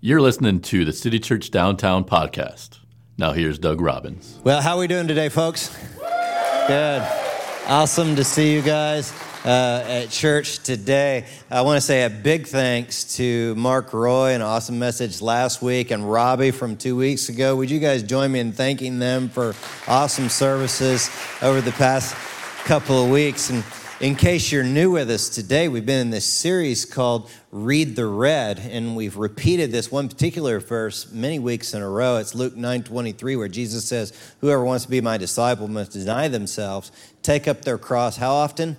You're listening to the City Church Downtown podcast. Now here's Doug Robbins. Well, how are we doing today, folks? Good. Awesome to see you guys uh, at church today. I want to say a big thanks to Mark Roy, an awesome message last week, and Robbie from two weeks ago. Would you guys join me in thanking them for awesome services over the past couple of weeks? And in case you're new with us today, we've been in this series called Read the Red, and we've repeated this one particular verse many weeks in a row. It's Luke 9 23, where Jesus says, Whoever wants to be my disciple must deny themselves, take up their cross. How often?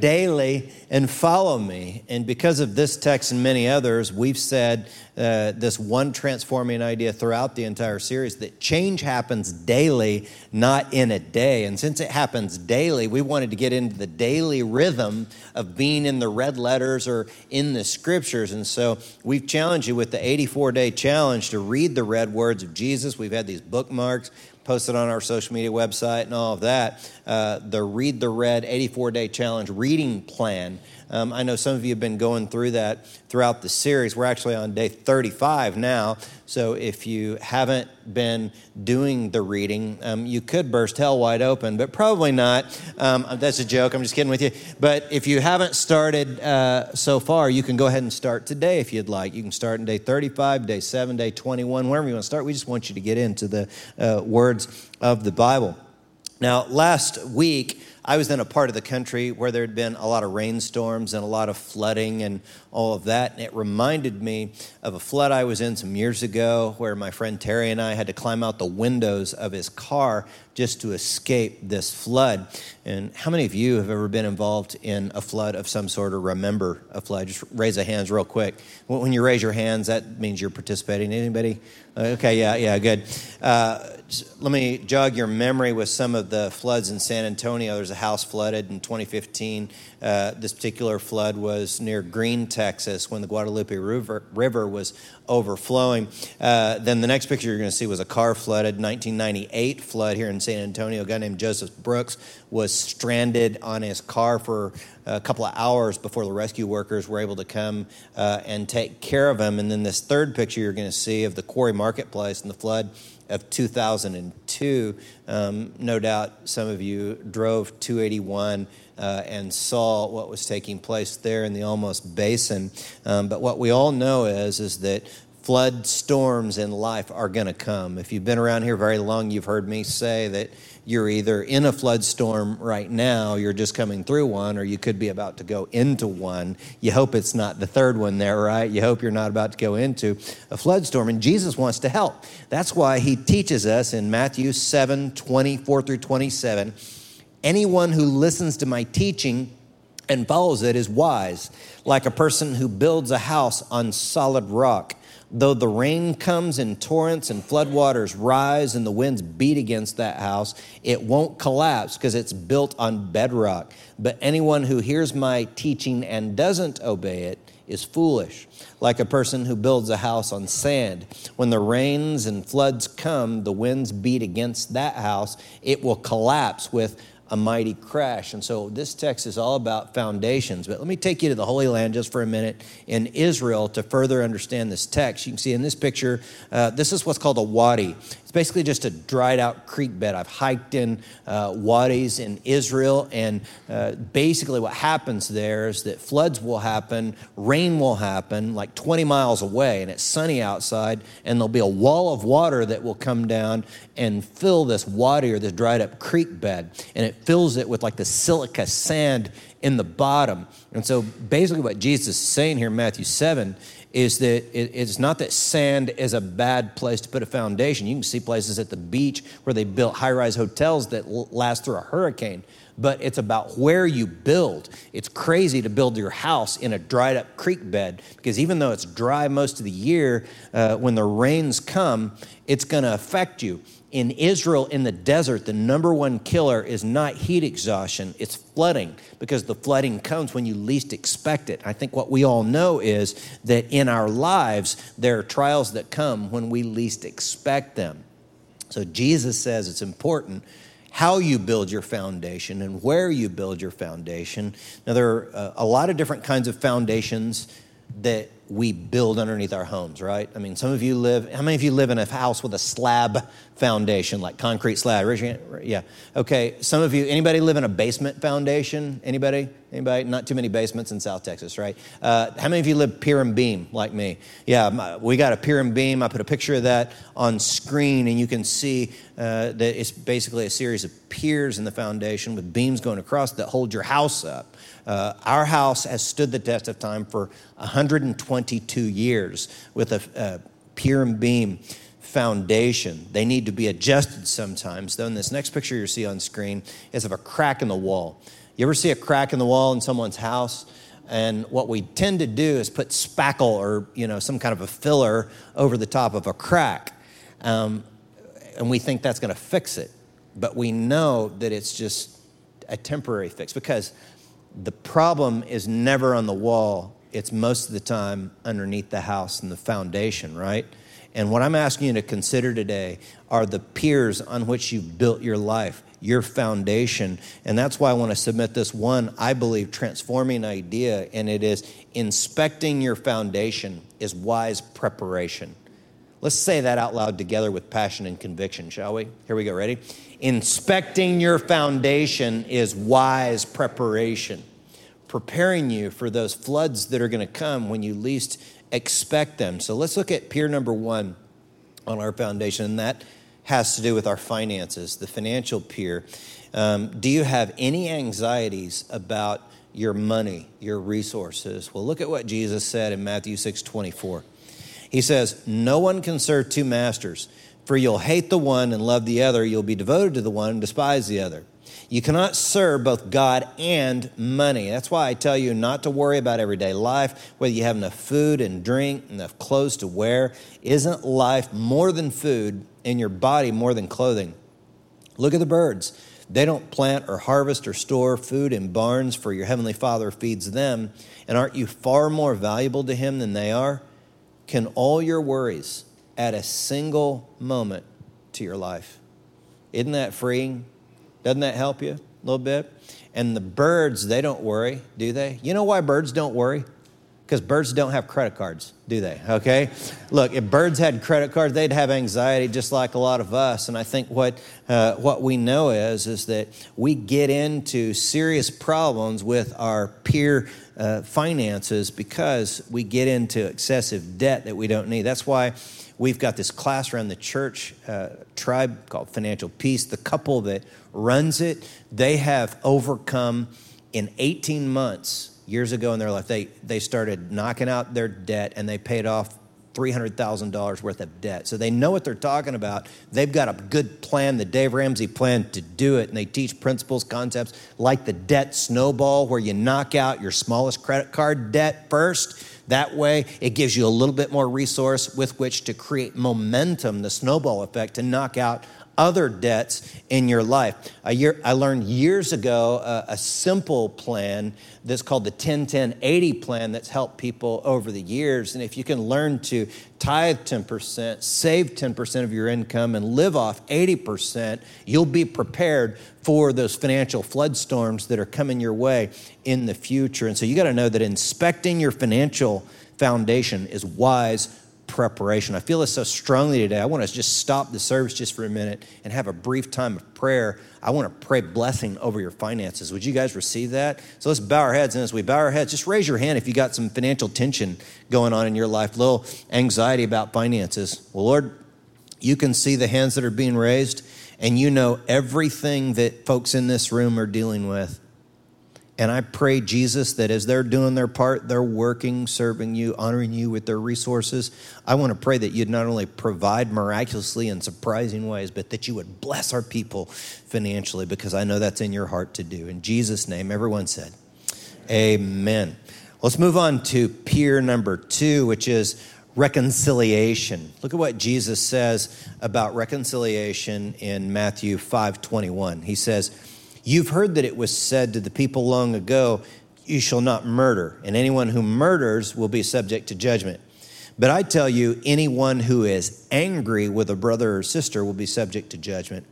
daily and follow me. And because of this text and many others, we've said uh, this one transforming idea throughout the entire series that change happens daily, not in a day. And since it happens daily, we wanted to get into the daily rhythm of being in the red letters or in the scriptures. And so we've challenged you with the 84 day challenge to read the red words of Jesus. We've had these bookmarks posted on our social media website and all of that. Uh, the Read the Red 84 Day Challenge reading plan. Um, I know some of you have been going through that throughout the series. We're actually on day 35 now. So if you haven't been doing the reading, um, you could burst hell wide open, but probably not. Um, that's a joke. I'm just kidding with you. But if you haven't started uh, so far, you can go ahead and start today if you'd like. You can start in day 35, day 7, day 21, wherever you want to start. We just want you to get into the uh, words of the Bible. Now, last week, I was in a part of the country where there had been a lot of rainstorms and a lot of flooding and all of that. And it reminded me of a flood I was in some years ago where my friend Terry and I had to climb out the windows of his car just to escape this flood. And how many of you have ever been involved in a flood of some sort or remember a flood? Just raise a hands real quick. When you raise your hands, that means you're participating. Anybody? Okay, yeah, yeah, good. Uh, let me jog your memory with some of the floods in San Antonio. There's a house flooded in 2015. Uh, this particular flood was near Gruene, Texas, when the Guadalupe River, River was overflowing. Uh, then the next picture you're going to see was a car flooded, 1998 flood here in San Antonio. A guy named Joseph Brooks was stranded on his car for a couple of hours before the rescue workers were able to come uh, and take care of him. And then this third picture you're going to see of the quarry marketplace and the flood of 2002. Um, no doubt some of you drove 281 uh, and saw what was taking place there in the Olmos Basin. Um, but what we all know is, is that flood storms in life are going to come. If you've been around here very long, you've heard me say that you're either in a flood storm right now, you're just coming through one, or you could be about to go into one. You hope it's not the third one there, right? You hope you're not about to go into a flood storm. And Jesus wants to help. That's why he teaches us in Matthew 7 24 through 27 anyone who listens to my teaching and follows it is wise, like a person who builds a house on solid rock. Though the rain comes in torrents and floodwaters rise and the winds beat against that house, it won't collapse because it's built on bedrock. But anyone who hears my teaching and doesn't obey it is foolish, like a person who builds a house on sand. When the rains and floods come, the winds beat against that house, it will collapse with a mighty crash. And so this text is all about foundations. But let me take you to the Holy Land just for a minute in Israel to further understand this text. You can see in this picture, uh, this is what's called a wadi. It's basically just a dried out creek bed. I've hiked in uh, wadis in Israel, and uh, basically what happens there is that floods will happen, rain will happen like 20 miles away, and it's sunny outside, and there'll be a wall of water that will come down and fill this wadi or this dried up creek bed, and it fills it with like the silica sand in the bottom. And so basically, what Jesus is saying here in Matthew 7 is that it's not that sand is a bad place to put a foundation. You can see places at the beach where they built high rise hotels that last through a hurricane, but it's about where you build. It's crazy to build your house in a dried up creek bed because even though it's dry most of the year, uh, when the rains come, it's going to affect you in Israel in the desert, the number one killer is not heat exhaustion, it's flooding because the flooding comes when you least expect it. I think what we all know is that in our lives, there are trials that come when we least expect them. So Jesus says it's important how you build your foundation and where you build your foundation. Now, there are uh, a lot of different kinds of foundations that we build underneath our homes, right? I mean, some of you live, how many of you live in a house with a slab foundation, like concrete slab? Yeah. Okay. Some of you, anybody live in a basement foundation? Anybody? Anybody? Not too many basements in South Texas, right? Uh, how many of you live pier and beam like me? Yeah, we got a pier and beam. I put a picture of that on screen, and you can see uh, that it's basically a series of piers in the foundation with beams going across that hold your house up. Uh, our house has stood the test of time for 122 years with a, a pier and beam foundation. They need to be adjusted sometimes. Though in this next picture you see on screen is of a crack in the wall. You ever see a crack in the wall in someone's house? And what we tend to do is put spackle or you know some kind of a filler over the top of a crack, um, and we think that's going to fix it. But we know that it's just a temporary fix because the problem is never on the wall, it's most of the time underneath the house and the foundation, right? And what I'm asking you to consider today are the piers on which you've built your life, your foundation. And that's why I want to submit this one, I believe, transforming idea, and it is inspecting your foundation is wise preparation. Let's say that out loud together with passion and conviction, shall we? Here we go. Ready? Inspecting your foundation is wise preparation, preparing you for those floods that are going to come when you least expect them. So let's look at pier number one on our foundation, and that has to do with our finances, the financial pier. Um, do you have any anxieties about your money, your resources? Well, look at what Jesus said in Matthew 6 24. He says, No one can serve two masters, for you'll hate the one and love the other. You'll be devoted to the one and despise the other. You cannot serve both God and money. That's why I tell you not to worry about everyday life, whether you have enough food and drink, enough clothes to wear. Isn't life more than food and your body more than clothing? Look at the birds. They don't plant or harvest or store food in barns, for your heavenly Father feeds them. And aren't you far more valuable to Him than they are? Can all your worries add a single moment to your life? Isn't that freeing? Doesn't that help you a little bit? And the birds, they don't worry, do they? You know why birds don't worry? Because birds don't have credit cards, do they? Okay? Look, if birds had credit cards, they'd have anxiety just like a lot of us. And I think what, uh, what we know is, is that we get into serious problems with our pier uh, finances because we get into excessive debt that we don't need. That's why we've got this class around the church uh, tribe called Financial Peace. The couple that runs it, they have overcome in 18 months years ago in their life. They they started knocking out their debt and they paid off $300,000 worth of debt. So they know what they're talking about. They've got a good plan, the Dave Ramsey plan to do it. And they teach principles, concepts like the debt snowball, where you knock out your smallest credit card debt first that way, it gives you a little bit more resource with which to create momentum, the snowball effect, to knock out other debts in your life. Year, I learned years ago uh, a simple plan that's called the 10 10 80 plan that's helped people over the years. And if you can learn to tithe 10%, save 10% of your income, and live off 80%, you'll be prepared for those financial flood storms that are coming your way in the future. And so you got to know that inspecting your financial foundation is wise preparation. I feel this so strongly today. I want to just stop the service just for a minute and have a brief time of prayer. I want to pray blessing over your finances. Would you guys receive that? So let's bow our heads. And as we bow our heads, just raise your hand if you got some financial tension going on in your life, little anxiety about finances. Well, Lord, you can see the hands that are being raised, and you know everything that folks in this room are dealing with. And I pray, Jesus, that as they're doing their part, they're working, serving you, honoring you with their resources. I want to pray that you'd not only provide miraculously in surprising ways, but that you would bless our people financially because I know that's in your heart to do. In Jesus' name, everyone said, Amen. Let's move on to pier number two, which is reconciliation. Look at what Jesus says about reconciliation in Matthew 5 21. He says, You've heard that it was said to the people long ago, You shall not murder, and anyone who murders will be subject to judgment. But I tell you, anyone who is angry with a brother or sister will be subject to judgment.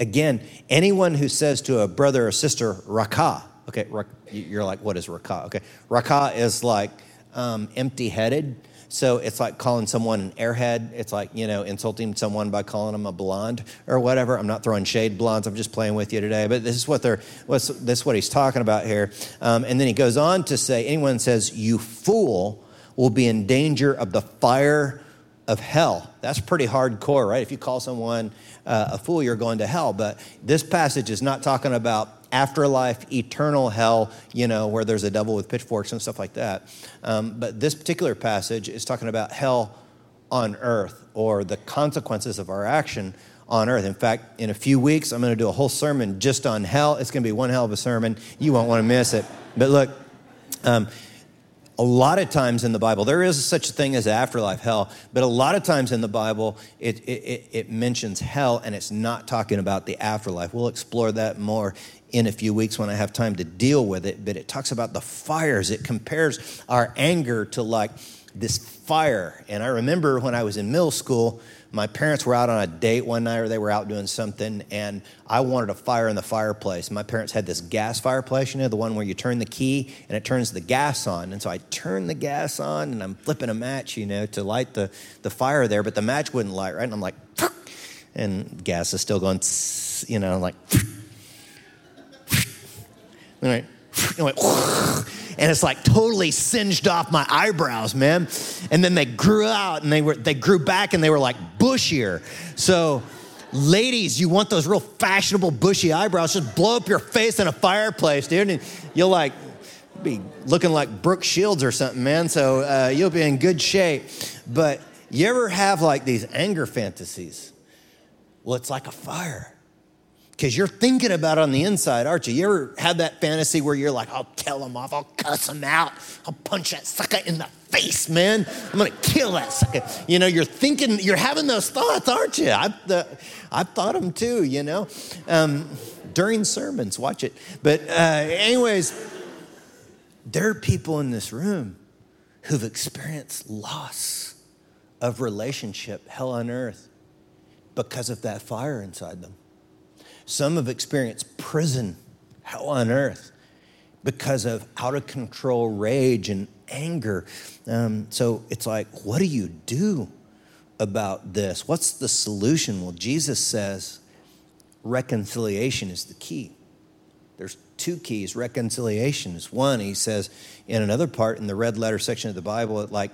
Again, anyone who says to a brother or sister, Raca, okay, you're like, what is Raca? Okay, Raca is like um, empty headed. So it's like calling someone an airhead. It's like, you know, insulting someone by calling them a blonde or whatever. I'm not throwing shade blondes. I'm just playing with you today. But this is what they're, this is what he's talking about here. Um, and then he goes on to say, anyone says, you fool, will be in danger of the fire of hell. That's pretty hardcore, right? If you call someone uh, a fool, you're going to hell. But this passage is not talking about afterlife, eternal hell, you know, where there's a devil with pitchforks and stuff like that. Um, but this particular passage is talking about hell on earth or the consequences of our action on earth. In fact, in a few weeks, I'm going to do a whole sermon just on hell. It's going to be one hell of a sermon. You won't want to miss it. But look, um, a lot of times in the Bible, there is such a thing as afterlife, hell, but a lot of times in the Bible, it, it, it, mentions hell and it's not talking about the afterlife. We'll explore that more in a few weeks when I have time to deal with it, but it talks about the fires. It compares our anger to like this fire. And I remember when I was in middle school, my parents were out on a date one night or they were out doing something, and I wanted a fire in the fireplace. My parents had this gas fireplace, you know, the one where you turn the key and it turns the gas on. And so I turned the gas on and I'm flipping a match, you know, to light the, the fire there, but the match wouldn't light, right? And I'm like, and gas is still going, you know, like, and, and it's like totally singed off my eyebrows, man. And then they grew out and they were they grew back and they were like bushier. So ladies, you want those real fashionable bushy eyebrows, just blow up your face in a fireplace, dude, and you'll like be looking like Brooke Shields or something, man. So uh, you'll be in good shape. But you ever have like these anger fantasies? Well, it's like a fire because you're thinking about it on the inside, aren't you? You ever had that fantasy where you're like, I'll tell him off, I'll cuss him out, I'll punch that sucker in the face, man. I'm gonna kill that sucker. You know, you're thinking, you're having those thoughts, aren't you? I've, I've thought them too, you know, um, during sermons, watch it. But, uh, anyways, there are people in this room who've experienced loss of relationship, hell on earth, because of that fire inside them. Some have experienced prison, hell on earth, because of out of control rage and anger. Um, so it's like, what do you do about this? What's the solution? Well, Jesus says reconciliation is the key. There's two keys. Reconciliation is one. He says in another part in the red letter section of the Bible, like,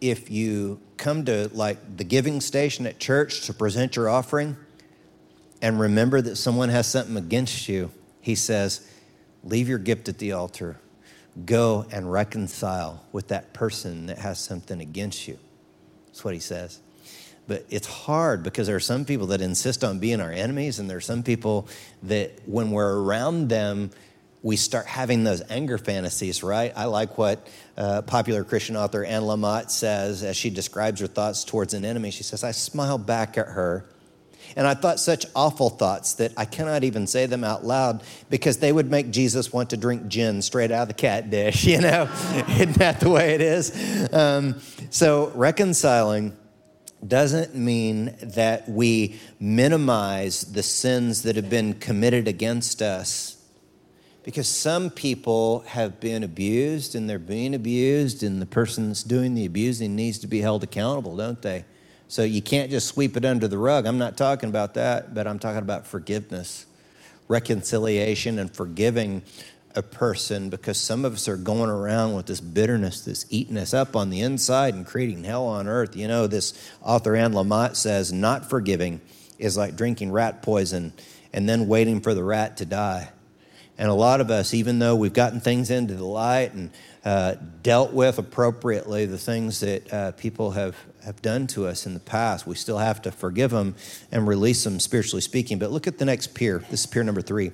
if you come to like the giving station at church to present your offering, and remember that someone has something against you, he says, leave your gift at the altar. Go and reconcile with that person that has something against you. That's what he says. But it's hard because there are some people that insist on being our enemies, and there are some people that when we're around them, we start having those anger fantasies, right? I like what uh, popular Christian author Anne Lamott says as she describes her thoughts towards an enemy. She says, I smile back at her and I thought such awful thoughts that I cannot even say them out loud because they would make Jesus want to drink gin straight out of the cat dish, you know? Isn't that the way it is? Um, so, reconciling doesn't mean that we minimize the sins that have been committed against us. Because some people have been abused and they're being abused, and the person that's doing the abusing needs to be held accountable, don't they? So you can't just sweep it under the rug. I'm not talking about that, but I'm talking about forgiveness, reconciliation, and forgiving a person because some of us are going around with this bitterness that's eating us up on the inside and creating hell on earth. You know, this author Anne Lamott says, not forgiving is like drinking rat poison and then waiting for the rat to die. And a lot of us, even though we've gotten things into the light and uh, dealt with appropriately the things that uh, people have, have done to us in the past, we still have to forgive them and release them, spiritually speaking. But look at the next pier. This is pier number three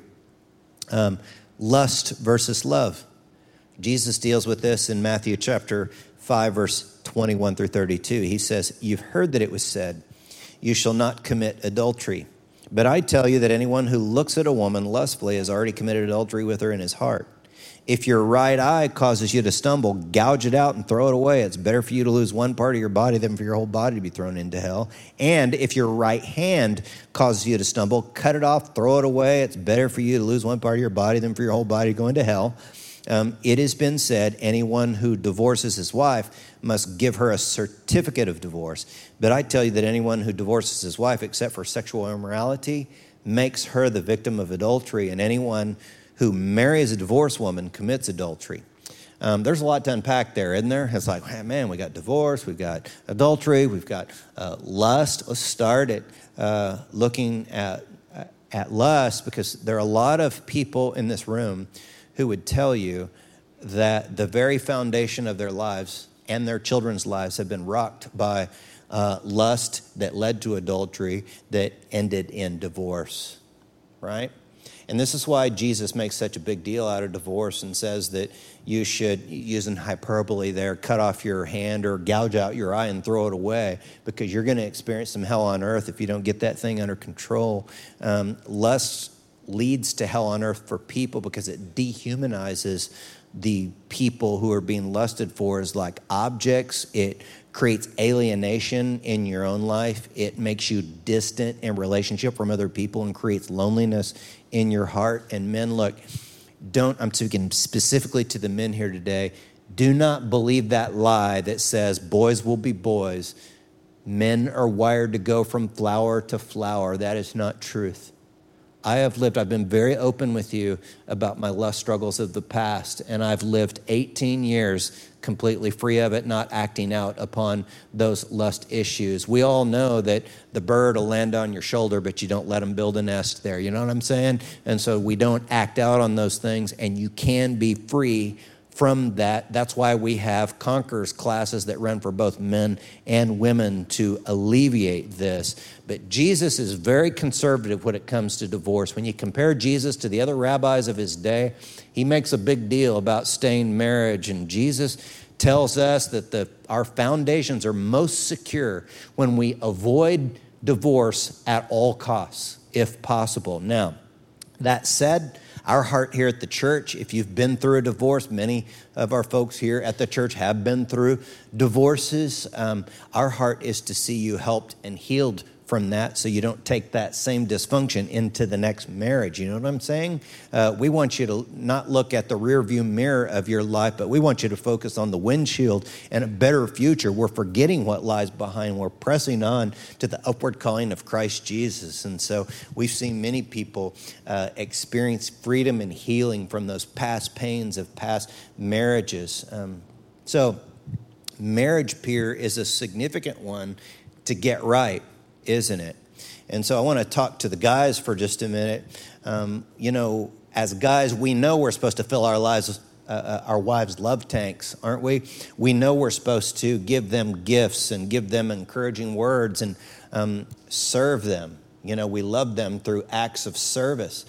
um, lust versus love. Jesus deals with this in Matthew chapter 5, verse 21 through 32. He says, You've heard that it was said, You shall not commit adultery. But I tell you that anyone who looks at a woman lustfully has already committed adultery with her in his heart. If your right eye causes you to stumble, gouge it out and throw it away. It's better for you to lose one part of your body than for your whole body to be thrown into hell. And if your right hand causes you to stumble, cut it off, throw it away. It's better for you to lose one part of your body than for your whole body to go into hell. Um, it has been said anyone who divorces his wife must give her a certificate of divorce. But I tell you that anyone who divorces his wife, except for sexual immorality, makes her the victim of adultery, and anyone who marries a divorced woman commits adultery. Um, there's a lot to unpack there, isn't there? It's like, man, we got divorce, we've got adultery, we've got uh, lust. Let's start at uh, looking at, at lust because there are a lot of people in this room who would tell you that the very foundation of their lives and their children's lives have been rocked by uh, lust that led to adultery that ended in divorce, right? And this is why Jesus makes such a big deal out of divorce and says that you should, using hyperbole there, cut off your hand or gouge out your eye and throw it away because you're going to experience some hell on earth if you don't get that thing under control. Um, lust leads to hell on earth for people because it dehumanizes the people who are being lusted for as like objects. It creates alienation in your own life. It makes you distant in relationship from other people and creates loneliness in your heart. And men, look, don't, I'm speaking specifically to the men here today. Do not believe that lie that says boys will be boys. Men are wired to go from flower to flower. That is not truth. I have lived, I've been very open with you about my lust struggles of the past, and I've lived 18 years completely free of it, not acting out upon those lust issues. We all know that the bird will land on your shoulder, but you don't let them build a nest there. You know what I'm saying? And so we don't act out on those things, and you can be free from that. That's why we have conquerors classes that run for both men and women to alleviate this. But Jesus is very conservative when it comes to divorce. When you compare Jesus to the other rabbis of his day, he makes a big deal about staying marriage. And Jesus tells us that the, our foundations are most secure when we avoid divorce at all costs, if possible. Now, that said, our heart here at the church, if you've been through a divorce, many of our folks here at the church have been through divorces. Um, our heart is to see you helped and healed from that so you don't take that same dysfunction into the next marriage. You know what I'm saying? Uh, we want you to not look at the rear view mirror of your life, but we want you to focus on the windshield and a better future. We're forgetting what lies behind. We're pressing on to the upward calling of Christ Jesus. And so we've seen many people uh, experience freedom and healing from those past pains of past marriages. Um, so, marriage pier is a significant one to get right isn't it? And so I want to talk to the guys for just a minute. Um, you know, as guys, we know we're supposed to fill our lives, uh, uh, our wives' love tanks, aren't we? We know we're supposed to give them gifts and give them encouraging words and um, serve them. You know, we love them through acts of service.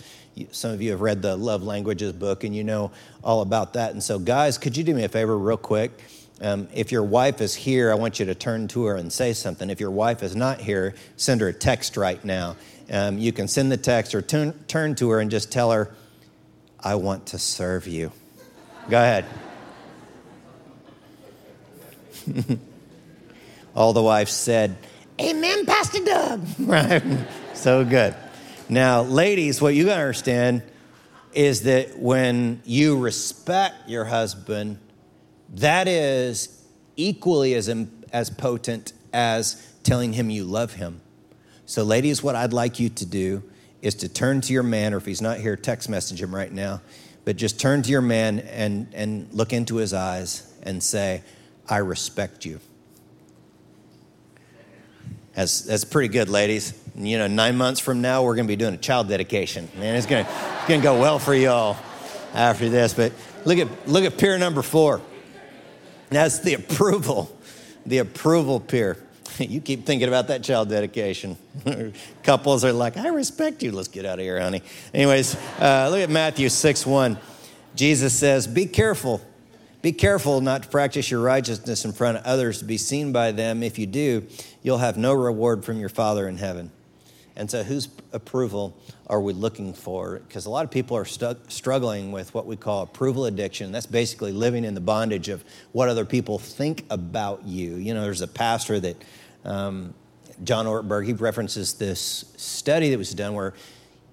Some of you have read the Love Languages book and you know all about that. And so, guys, could you do me a favor, real quick? Um, if your wife is here, I want you to turn to her and say something. If your wife is not here, send her a text right now. Um, you can send the text or turn, turn to her and just tell her, I want to serve you. Go ahead. All the wives said, Amen, Pastor Doug. right? so good. Now, ladies, what you got to understand is that when you respect your husband, that is equally as, as potent as telling him you love him. So, ladies, what I'd like you to do is to turn to your man, or if he's not here, text message him right now. But just turn to your man and, and look into his eyes and say, I respect you. That's, that's pretty good, ladies. You know, nine months from now, we're going to be doing a child dedication. Man, it's going to go well for y'all after this. But look at, look at pier number four. That's the approval, the approval pier. You keep thinking about that child dedication. Couples are like, I respect you. Let's get out of here, honey. Anyways, uh, look at Matthew 6 1. Jesus says, Be careful. Be careful not to practice your righteousness in front of others to be seen by them. If you do, you'll have no reward from your Father in heaven. And so, whose approval are we looking for? Because a lot of people are stu- struggling with what we call approval addiction. That's basically living in the bondage of what other people think about you. You know, there's a pastor that, um, John Ortberg, he references this study that was done where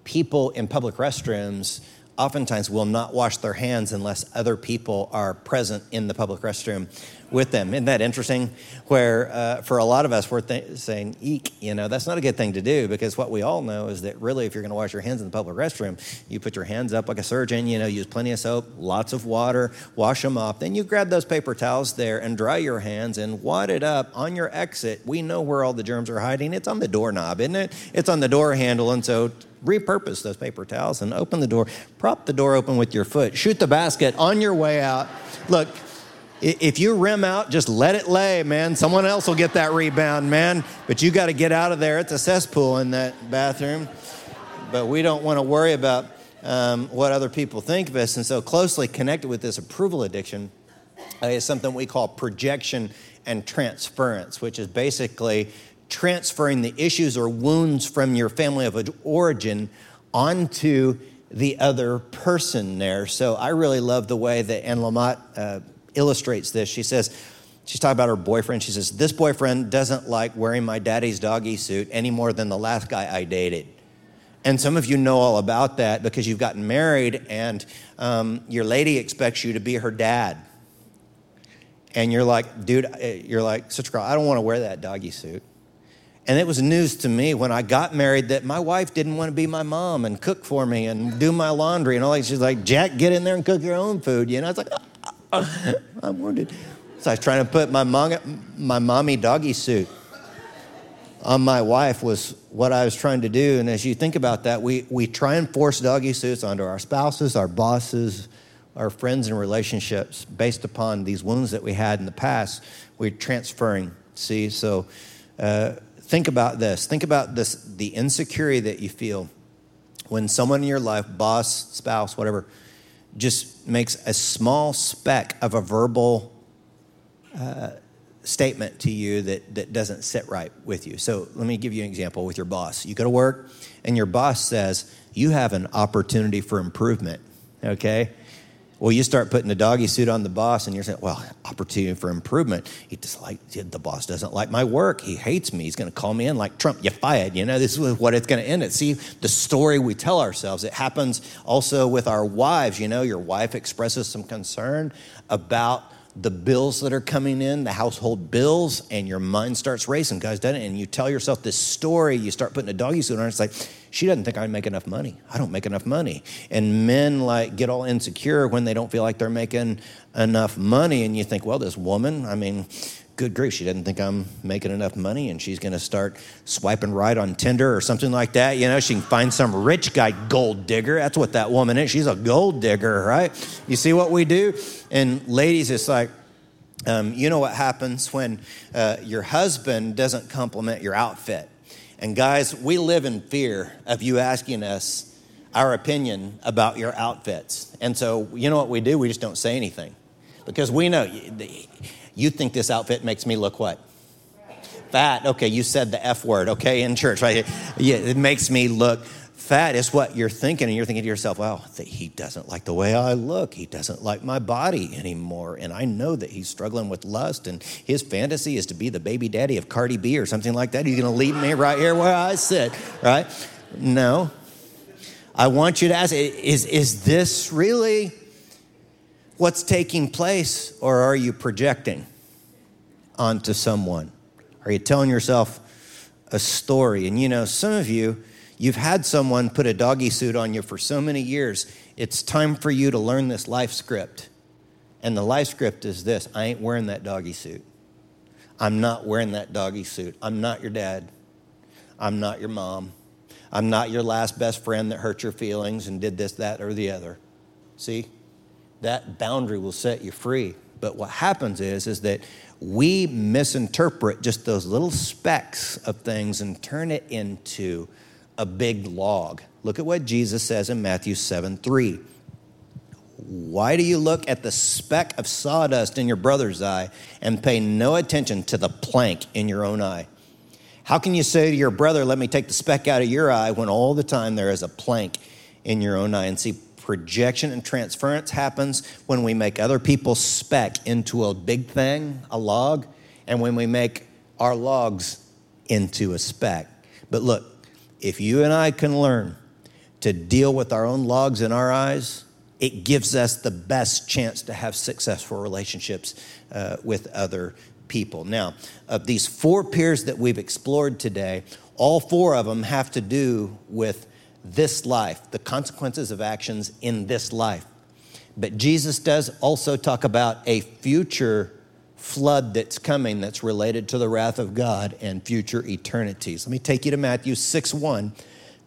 people in public restrooms oftentimes will not wash their hands unless other people are present in the public restroom with them. Isn't that interesting? Where uh, for a lot of us, we're th- saying, eek, you know, that's not a good thing to do because what we all know is that really, if you're going to wash your hands in the public restroom, you put your hands up like a surgeon, you know, use plenty of soap, lots of water, wash them off. Then you grab those paper towels there and dry your hands and wad it up on your exit. We know where all the germs are hiding. It's on the doorknob, isn't it? It's on the door handle. And so repurpose those paper towels and open the door, prop the door open with your foot, shoot the basket on your way out. Look, if you rim out, just let it lay, man. Someone else will get that rebound, man. But you got to get out of there. It's a cesspool in that bathroom. But we don't want to worry about um, what other people think of us. And so, closely connected with this approval addiction uh, is something we call projection and transference, which is basically transferring the issues or wounds from your family of origin onto the other person there. So I really love the way that Anne Lamott uh, illustrates this. She says, she's talking about her boyfriend. She says, This boyfriend doesn't like wearing my daddy's doggy suit any more than the last guy I dated. And some of you know all about that because you've gotten married and um, your lady expects you to be her dad. And you're like, dude, you're like, such girl, I don't want to wear that doggy suit. And it was news to me when I got married that my wife didn't want to be my mom and cook for me and do my laundry and all that. She's like, Jack, get in there and cook your own food. You know, it's like, oh, I'm wounded. So I was trying to put my, my mommy doggy suit on my wife was what I was trying to do. And as you think about that, we, we try and force doggy suits onto our spouses, our bosses, our friends and relationships based upon these wounds that we had in the past. We're transferring, see? So, uh, Think about this. Think about this the insecurity that you feel when someone in your life, boss, spouse, whatever, just makes a small speck of a verbal uh, statement to you that, that doesn't sit right with you. So let me give you an example with your boss. You go to work and your boss says, You have an opportunity for improvement, okay? Well, you start putting the doggy suit on the boss, and you're saying, "Well, opportunity for improvement." He just like the boss doesn't like my work. He hates me. He's going to call me in like Trump. You fired. You know, this is what it's going to end at. See the story we tell ourselves. It happens also with our wives. You know, your wife expresses some concern about the bills that are coming in, the household bills, and your mind starts racing. Guys, done it, and you tell yourself this story. You start putting a doggy suit on. It's like she doesn't think I make enough money. I don't make enough money. And men like get all insecure when they don't feel like they're making enough money. And you think, well, this woman, I mean, good grief, she doesn't think I'm making enough money and she's going to start swiping right on Tinder or something like that. You know, she can find some rich guy gold digger. That's what that woman is. She's a gold digger, right? You see what we do? And ladies, it's like, um, you know what happens when uh, your husband doesn't compliment your outfit. And guys, we live in fear of you asking us our opinion about your outfits. And so, you know what we do? We just don't say anything because we know you think this outfit makes me look what? Fat. Okay, you said the F word, okay, in church, right? Yeah, it makes me look fat is what you're thinking, and you're thinking to yourself, well, he doesn't like the way I look. He doesn't like my body anymore. And I know that he's struggling with lust, and his fantasy is to be the baby daddy of Cardi B or something like that. He's going to leave me right here where I sit, right? No. I want you to ask is, is this really what's taking place, or are you projecting onto someone? Are you telling yourself a story? And you know, some of you, you've had someone put a doggy suit on you for so many years. It's time for you to learn this life script. And the life script is this I ain't wearing that doggy suit. I'm not wearing that doggy suit. I'm not your dad. I'm not your mom. I'm not your last best friend that hurt your feelings and did this, that, or the other. See? That boundary will set you free. But what happens is, is that we misinterpret just those little specks of things and turn it into a big log. Look at what Jesus says in Matthew 7 3. Why do you look at the speck of sawdust in your brother's eye and pay no attention to the plank in your own eye? How can you say to your brother, Let me take the speck out of your eye, when all the time there is a plank in your own eye? And see, projection and transference happens when we make other people's speck into a big thing, a log, and when we make our logs into a speck. But look, if you and I can learn to deal with our own logs in our eyes, it gives us the best chance to have successful relationships uh, with other people. Now, of these four piers that we've explored today, all four of them have to do with this life, the consequences of actions in this life. But Jesus does also talk about a future flood that's coming that's related to the wrath of God and future eternities. Let me take you to Matthew 6 1,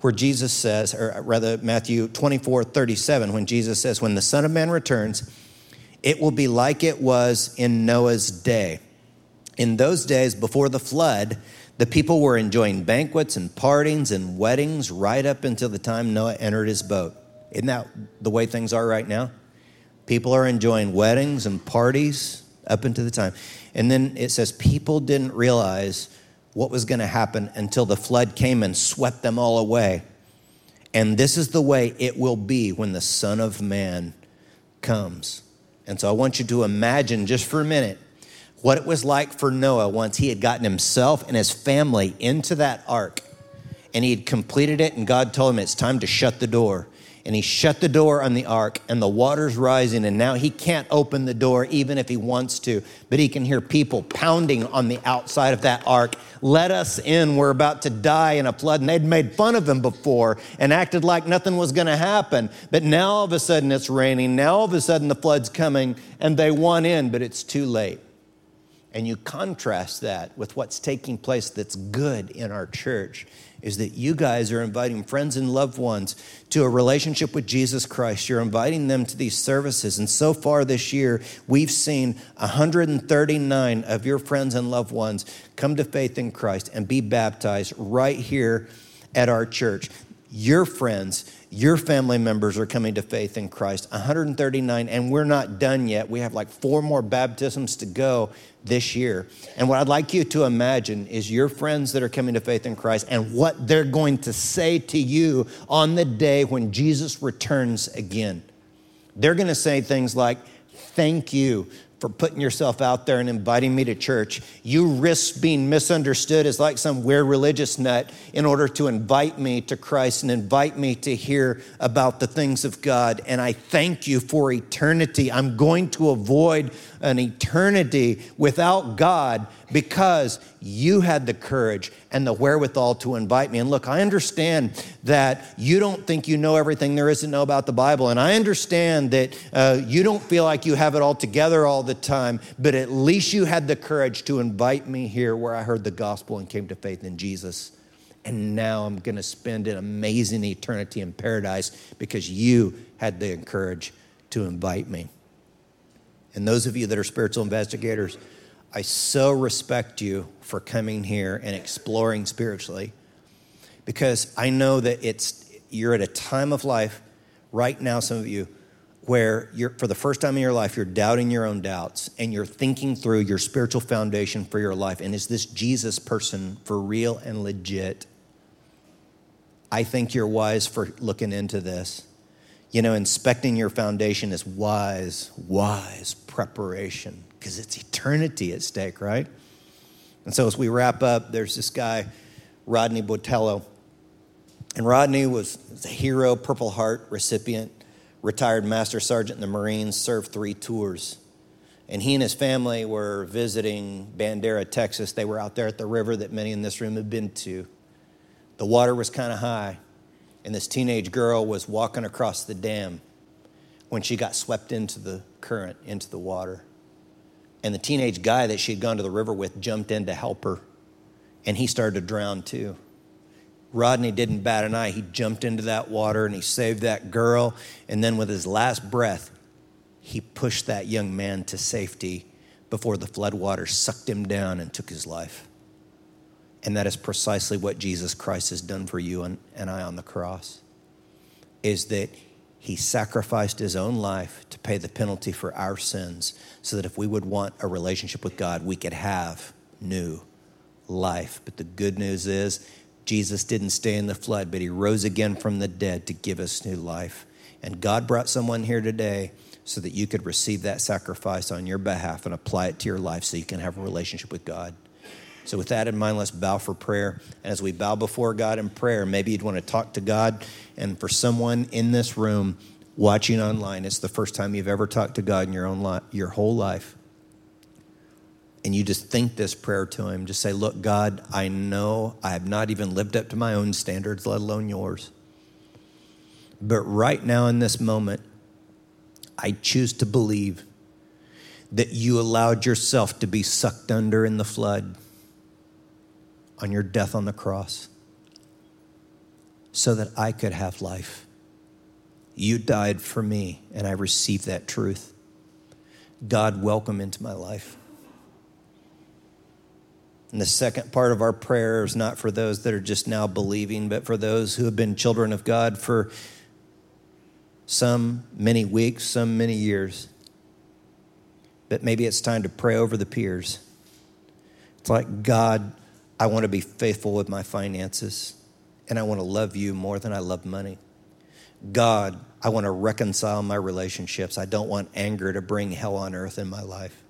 where Jesus says, or rather, Matthew 24 37, when Jesus says, When the Son of Man returns, it will be like it was in Noah's day. In those days before the flood, the people were enjoying banquets and partings and weddings right up until the time Noah entered his boat. Isn't that the way things are right now? People are enjoying weddings and parties up until the time. And then it says people didn't realize what was going to happen until the flood came and swept them all away. And this is the way it will be when the Son of Man comes. And so I want you to imagine just for a minute what it was like for Noah once he had gotten himself and his family into that ark and he had completed it, and God told him it's time to shut the door. And he shut the door on the ark and the water's rising and now he can't open the door even if he wants to but he can hear people pounding on the outside of that ark let us in. We're about to die in a flood. And they'd made fun of him before and acted like nothing was going to happen but now all of a sudden it's raining now all of a sudden the flood's coming and they want in but it's too late and you contrast that with what's taking place that's good in our church is that you guys are inviting friends and loved ones to a relationship with Jesus Christ. You're inviting them to these services. And so far this year, we've seen 139 of your friends and loved ones come to faith in Christ and be baptized right here at our church. Your friends, your family members are coming to faith in Christ. 139, and we're not done yet. We have like four more baptisms to go this year. And what I'd like you to imagine is your friends that are coming to faith in Christ and what they're going to say to you on the day when Jesus returns again. They're going to say things like, Thank you for putting yourself out there and inviting me to church. You risk being misunderstood as like some weird religious nut in order to invite me to Christ and invite me to hear about the things of God. And I thank you for eternity. I'm going to avoid an eternity without God because you had the courage and the wherewithal to invite me. And look, I understand that you don't think you know everything there is to know about the Bible. And I understand that uh, you don't feel like you have it all together all the time, but at least you had the courage to invite me here where I heard the gospel and came to faith in Jesus. And now I'm going to spend an amazing eternity in paradise because you had the courage to invite me. And those of you that are spiritual investigators, I so respect you for coming here and exploring spiritually because I know that it's you're at a time of life right now some of you where you're for the first time in your life you're doubting your own doubts and you're thinking through your spiritual foundation for your life. And is this Jesus person for real and legit? I think you're wise for looking into this you know, inspecting your foundation is wise, wise preparation because it's eternity at stake, right? And so as we wrap up, there's this guy, Rodney Botello. And Rodney was a hero, Purple Heart recipient, retired Master Sergeant in the Marines, served three tours. And he and his family were visiting Bandera, Texas. They were out there at the river that many in this room have been to. The water was kind of high and this teenage girl was walking across the dam when she got swept into the current, into the water. And the teenage guy that she had gone to the river with jumped in to help her, and he started to drown too. Rodney didn't bat an eye. He jumped into that water and he saved that girl. And then, with his last breath, he pushed that young man to safety before the floodwaters sucked him down and took his life. And that is precisely what Jesus Christ has done for you and, and I on the cross. Is that he sacrificed his own life to pay the penalty for our sins so that if we would want a relationship with God, we could have new life. But the good news is Jesus didn't stay in the flood, but he rose again from the dead to give us new life. And God brought someone here today so that you could receive that sacrifice on your behalf and apply it to your life so you can have a relationship with God. So, with that in mind, let's bow for prayer. And as we bow before God in prayer, maybe you'd want to talk to God. And for someone in this room watching online, it's the first time you've ever talked to God in your own your whole life. And you just think this prayer to Him. Just say, Look, God, I know I have not even lived up to my own standards, let alone yours. But right now, in this moment, I choose to believe that you allowed yourself to be sucked under in the flood on your death on the cross so that I could have life. You died for me, and I received that truth. God, welcome into my life. And the second part of our prayer is not for those that are just now believing, but for those who have been children of God for some many weeks, some many years. But maybe it's time to pray over the piers. It's like, God, I want to be faithful with my finances, and I want to love you more than I love money. God, I want to reconcile my relationships. I don't want anger to bring hell on earth in my life.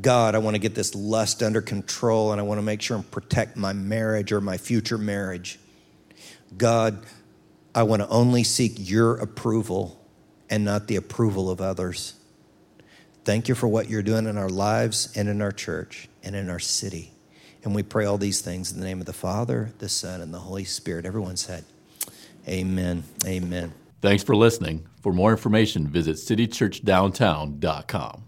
God, I want to get this lust under control and I want to make sure and protect my marriage or my future marriage. God, I want to only seek your approval and not the approval of others. Thank you for what you're doing in our lives and in our church and in our city. And we pray all these things in the name of the Father, the Son, and the Holy Spirit. Everyone said, Amen. Amen. Thanks for listening. For more information, visit citychurchdowntown.com.